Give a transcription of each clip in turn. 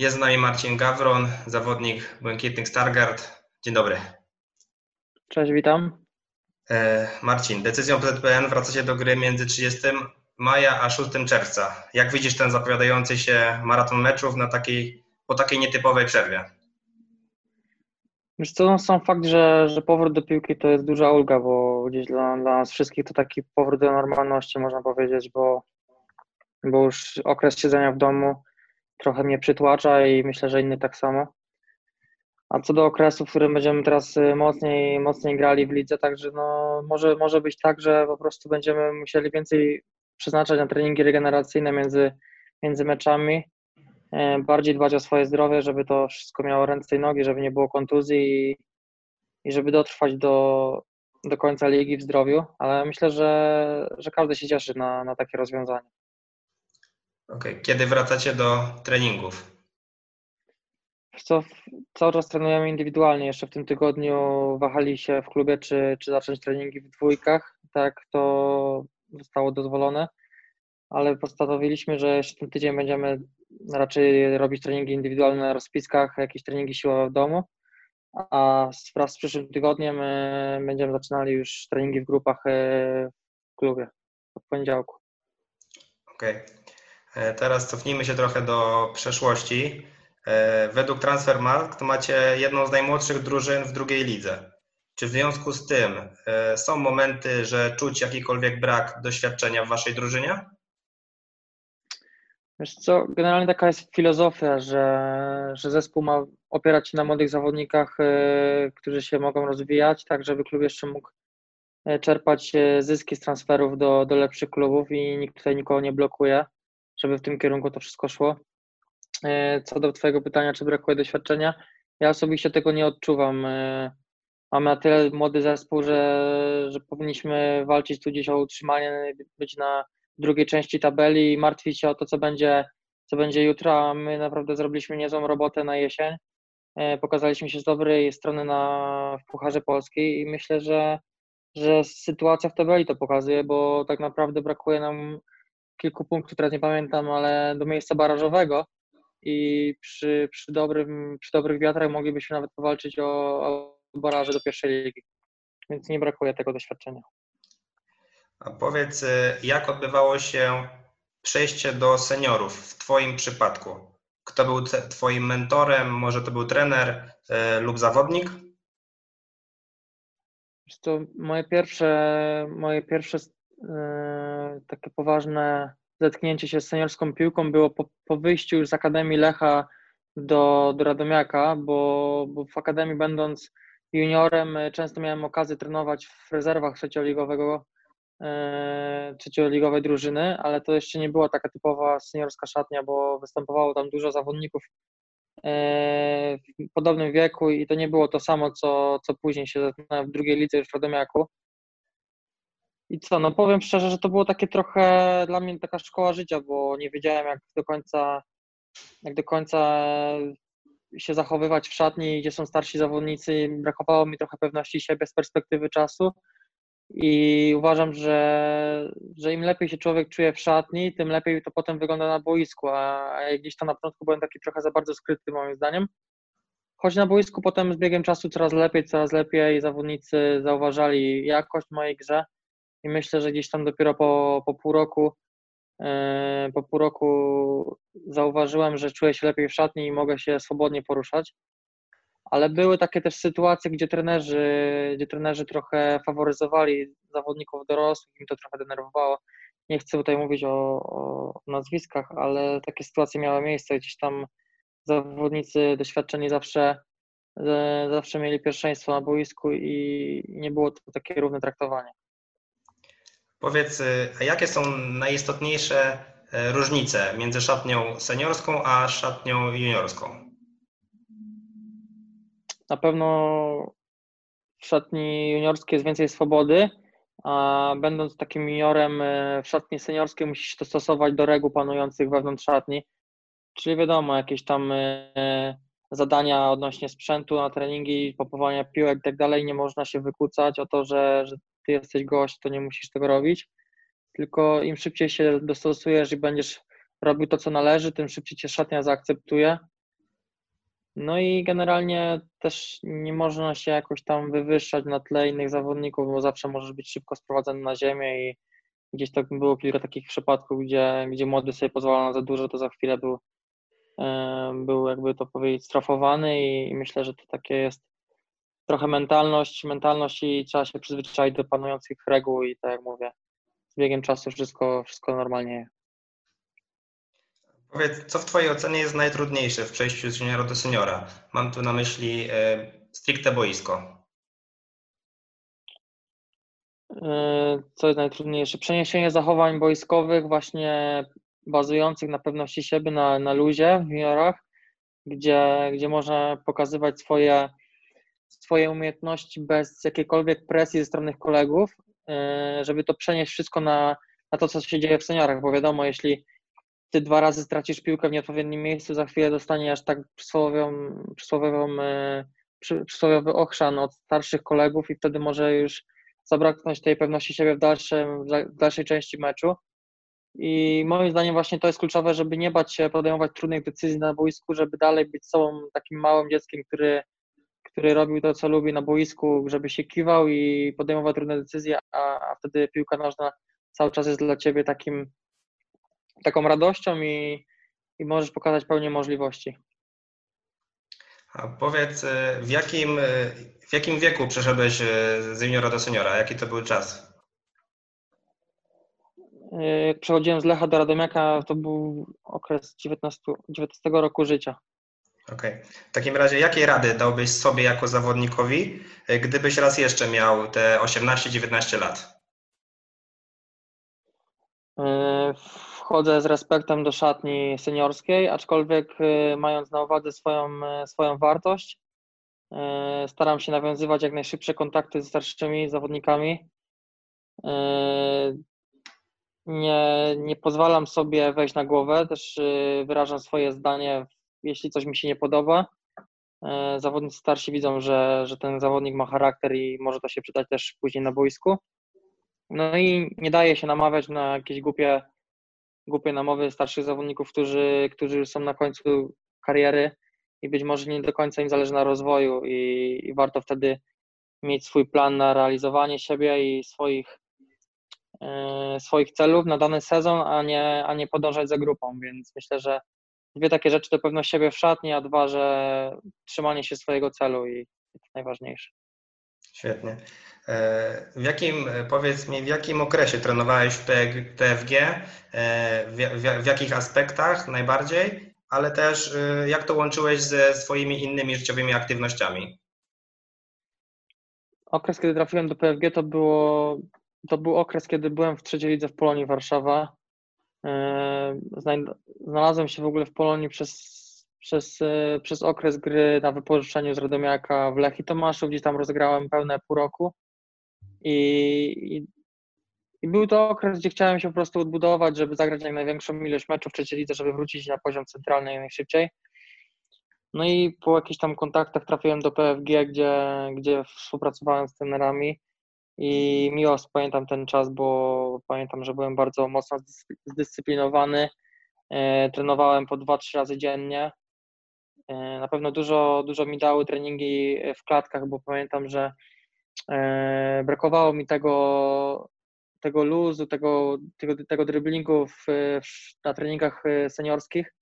Jest z nami Marcin Gawron, zawodnik Błękitnych Stargard. Dzień dobry. Cześć, witam. E, Marcin, decyzją PZPN wracacie do gry między 30 maja a 6 czerwca. Jak widzisz ten zapowiadający się maraton meczów na takiej, po takiej nietypowej przerwie? Wiesz co, no, sam fakt, że, że powrót do piłki to jest duża ulga, bo gdzieś dla, dla nas wszystkich to taki powrót do normalności, można powiedzieć, bo, bo już okres siedzenia w domu trochę mnie przytłacza i myślę, że inny tak samo. A co do okresu, w którym będziemy teraz y, mocniej, mocniej grali w lidze, także no, może, może być tak, że po prostu będziemy musieli więcej przeznaczać na treningi regeneracyjne między, między meczami, e, bardziej dbać o swoje zdrowie, żeby to wszystko miało ręce i nogi, żeby nie było kontuzji i, i żeby dotrwać do, do końca ligi w zdrowiu, ale myślę, że, że każdy się cieszy na, na takie rozwiązanie. Okay. Kiedy wracacie do treningów? Co, cały czas trenujemy indywidualnie. Jeszcze w tym tygodniu wahali się w klubie, czy, czy zacząć treningi w dwójkach. Tak, to zostało dozwolone, ale postanowiliśmy, że jeszcze ten tydzień będziemy raczej robić treningi indywidualne na rozpiskach, jakieś treningi siłowe w domu, a wraz z przyszłym tygodniem e, będziemy zaczynali już treningi w grupach e, w klubie od poniedziałku. Okej. Okay. E, teraz cofnijmy się trochę do przeszłości. E, według Transfermarkt macie jedną z najmłodszych drużyn w drugiej lidze. Czy w związku z tym e, są momenty, że czuć jakikolwiek brak doświadczenia w waszej drużynie? Wiesz co, generalnie taka jest filozofia, że, że zespół ma opierać się na młodych zawodnikach, którzy się mogą rozwijać, tak żeby klub jeszcze mógł czerpać zyski z transferów do, do lepszych klubów i nikt tutaj nikogo nie blokuje żeby w tym kierunku to wszystko szło. E, co do Twojego pytania, czy brakuje doświadczenia, ja osobiście tego nie odczuwam. E, mamy na tyle młody zespół, że, że powinniśmy walczyć tu gdzieś o utrzymanie, być na drugiej części tabeli i martwić się o to, co będzie, co będzie jutro. My naprawdę zrobiliśmy niezłą robotę na jesień. E, pokazaliśmy się z dobrej strony na, w Pucharze Polskiej i myślę, że, że sytuacja w tabeli to pokazuje, bo tak naprawdę brakuje nam kilku punktów, teraz nie pamiętam, ale do miejsca barażowego i przy, przy, dobrym, przy dobrych wiatrach moglibyśmy nawet powalczyć o, o baraże do pierwszej ligi. Więc nie brakuje tego doświadczenia. A powiedz, y, jak odbywało się przejście do seniorów w Twoim przypadku? Kto był Twoim mentorem? Może to był trener y, lub zawodnik? To moje pierwsze, moje pierwsze takie poważne zetknięcie się z seniorską piłką było po, po wyjściu już z Akademii Lecha do, do Radomiaka, bo, bo w Akademii będąc juniorem e, często miałem okazję trenować w rezerwach trzecioligowego, e, trzecioligowej drużyny, ale to jeszcze nie była taka typowa seniorska szatnia, bo występowało tam dużo zawodników w podobnym wieku i to nie było to samo, co, co później się zetknąłem w drugiej lidze już w Radomiaku. I co, no powiem szczerze, że to było takie trochę dla mnie taka szkoła życia, bo nie wiedziałem jak do końca, jak do końca się zachowywać w szatni, gdzie są starsi zawodnicy. Brakowało mi trochę pewności siebie z perspektywy czasu. I uważam, że, że im lepiej się człowiek czuje w szatni, tym lepiej to potem wygląda na boisku. A gdzieś tam na początku byłem taki trochę za bardzo skryty, moim zdaniem. Choć na boisku potem z biegiem czasu coraz lepiej, coraz lepiej zawodnicy zauważali jakość mojej grze i myślę, że gdzieś tam dopiero po, po pół roku e, po pół roku zauważyłem, że czuję się lepiej w szatni i mogę się swobodnie poruszać. Ale były takie też sytuacje, gdzie trenerzy, gdzie trenerzy trochę faworyzowali zawodników dorosłych, mi to trochę denerwowało. Nie chcę tutaj mówić o, o nazwiskach, ale takie sytuacje miały miejsce. Gdzieś tam zawodnicy doświadczeni zawsze, e, zawsze mieli pierwszeństwo na boisku i nie było to takie równe traktowanie. Powiedz, y, a jakie są najistotniejsze e, różnice między szatnią seniorską a szatnią juniorską? Na pewno w szatni juniorskiej jest więcej swobody, a będąc takim juniorem e, w szatni seniorskiej musisz to stosować do reguł panujących wewnątrz szatni. Czyli wiadomo, jakieś tam zadania odnośnie sprzętu na treningi, popowania piłek i tak dalej, nie można się wykłócać o to, że, że ty jesteś gość, to nie musisz tego robić, tylko im szybciej się dostosujesz i będziesz robił to, co należy, tym szybciej cię szatnia zaakceptuje. No i generalnie też nie można się jakoś tam wywyższać na tle innych zawodników, bo zawsze możesz być szybko sprowadzony na ziemię i gdzieś tak było kilka takich przypadków, gdzie, gdzie młody sobie pozwala na za dużo, to za chwilę był, e, był jakby to powiedzieć strafowany i myślę, że to takie jest trochę mentalność, mentalność i trzeba się przyzwyczaić do panujących reguł i tak jak mówię, z biegiem czasu wszystko, wszystko normalnie Powiedz, co w Twojej ocenie jest najtrudniejsze w przejściu z juniora do seniora? Mam tu na myśli e, stricte boisko. E, co jest najtrudniejsze? Przeniesienie zachowań boiskowych, właśnie bazujących na pewności siebie, na, na luzie w juniorach, gdzie, gdzie można pokazywać swoje, swoje umiejętności bez jakiejkolwiek presji ze strony kolegów, e, żeby to przenieść wszystko na, na to, co się dzieje w seniorach, bo wiadomo, jeśli ty dwa razy stracisz piłkę w nieodpowiednim miejscu, za chwilę dostaniesz tak przysłowiową, przysłowiową, e, przysłowiowy ochrzan od starszych kolegów i wtedy może już zabraknąć tej pewności siebie w, dalszym, w dalszej części meczu. I moim zdaniem właśnie to jest kluczowe, żeby nie bać się podejmować trudnych decyzji na boisku, żeby dalej być sobą takim małym dzieckiem, który, który robił to, co lubi na boisku, żeby się kiwał i podejmował trudne decyzje, a, a wtedy piłka nożna cały czas jest dla ciebie takim taką radością i, i możesz pokazać pełnię możliwości. A powiedz, y, w jakim, y, w jakim wieku przeszedłeś y, z juniora do seniora? Jaki to był czas? Jak przechodziłem z Lecha do Radomiaka, to był okres 19, 19 roku życia. Okej. Okay. W takim razie, jakie rady dałbyś sobie jako zawodnikowi, gdybyś raz jeszcze miał te 18-19 lat? wchodzę z respektem do szatni seniorskiej, aczkolwiek y, mając na uwadze swoją, swoją wartość, staram się nawiązywać jak najszybsze kontakty ze starszymi zawodnikami. Nie, nie pozwalam sobie wejść na głowę, też wyrażam swoje zdanie, jeśli coś mi się nie podoba. Zawodnicy starsi widzą, że, że ten zawodnik ma charakter i może to się przydać też później na boisku. No i nie daje się namawiać na jakieś głupie głupie namowy starszych zawodników, którzy, którzy są na końcu kariery i być może nie do końca im zależy na rozwoju i, i warto wtedy mieć swój plan na realizowanie siebie i swoich, e, swoich celów na dany sezon, a nie, a nie podążać za grupą, więc myślę, że dwie takie rzeczy to pewność siebie w szatni, a dwa, że trzymanie się swojego celu i to najważniejsze. Świetnie. E, w jakim, powiedz mi, w jakim okresie trenowałeś w PFG, e, w, w, jakich aspektach najbardziej, ale też e, jak to łączyłeś ze swoimi innymi życiowymi aktywnościami? Okres, kiedy trafiłem do PFG, to, było, to był okres, kiedy byłem w trzeciej lidze w Polonii Warszawa. Znalazłem się w ogóle w Polonii przez, przez, przez okres gry na wypożyczeniu z Radomiaka w Lech i Tomaszu, gdzie tam rozegrałem pełne pół roku. I, i, I, był to okres, gdzie chciałem się po prostu odbudować, żeby zagrać jak największą ilość meczów w trzeciej lidze, żeby wrócić na poziom centralny jak najszybciej. No i po jakichś tam kontaktach trafiłem do PFG, gdzie, gdzie współpracowałem z trenerami i miło pamiętam ten czas, bo pamiętam, że byłem bardzo mocno zdyscyplinowany. E, trenowałem po 2-3 razy dziennie. E, na pewno dużo, dużo mi dały treningi w klatkach, bo pamiętam, że E, brakowało mi tego, tego luzu, tego, tego, tego driblingu w, na treningach seniorskich,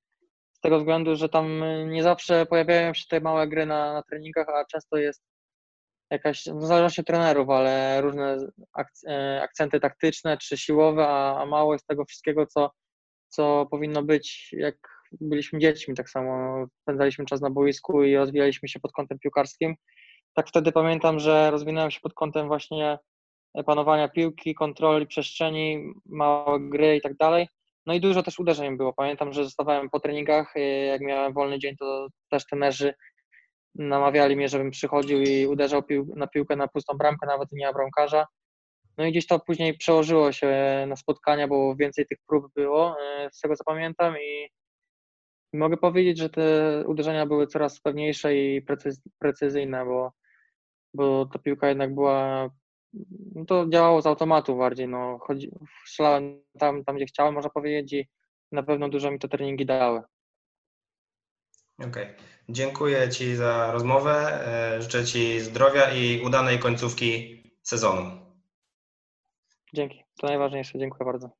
z tego względu, że tam nie zawsze pojawiają się te małe gry na, na treningach, a często jest jakaś, no zależności od trenerów, ale różne e, akcenty taktyczne czy siłowe, a, a mało jest tego wszystkiego, co, co powinno być, jak byliśmy dziećmi, tak samo spędzaliśmy czas na boisku i rozwijaliśmy się pod kątem piłkarskim tak wtedy pamiętam, że rozwinąłem się pod kątem właśnie panowania piłki, kontroli przestrzeni, małe gry i tak dalej. No i dużo też uderzeń było. Pamiętam, że zostawałem po treningach, y, jak miałem wolny dzień, to też trenerzy namawiali mnie, żebym przychodził i uderzał pił na piłkę na pustą bramkę, nawet nie ma bramkarza. No i gdzieś to później przełożyło się na spotkania, bo więcej tych prób było, y, z tego co pamiętam i mogę powiedzieć, że te uderzenia były coraz pewniejsze i precyzyjne, bo bo ta piłka jednak była, no to działało z automatu bardziej, no, chodzi, strzelałem tam, tam, gdzie chciałem, można powiedzieć i na pewno dużo mi te treningi dały. Okej. Dziękuję Ci za rozmowę. E, Życzę Ci zdrowia i udanej końcówki sezonu. Dzięki. To najważniejsze. Dziękuję bardzo.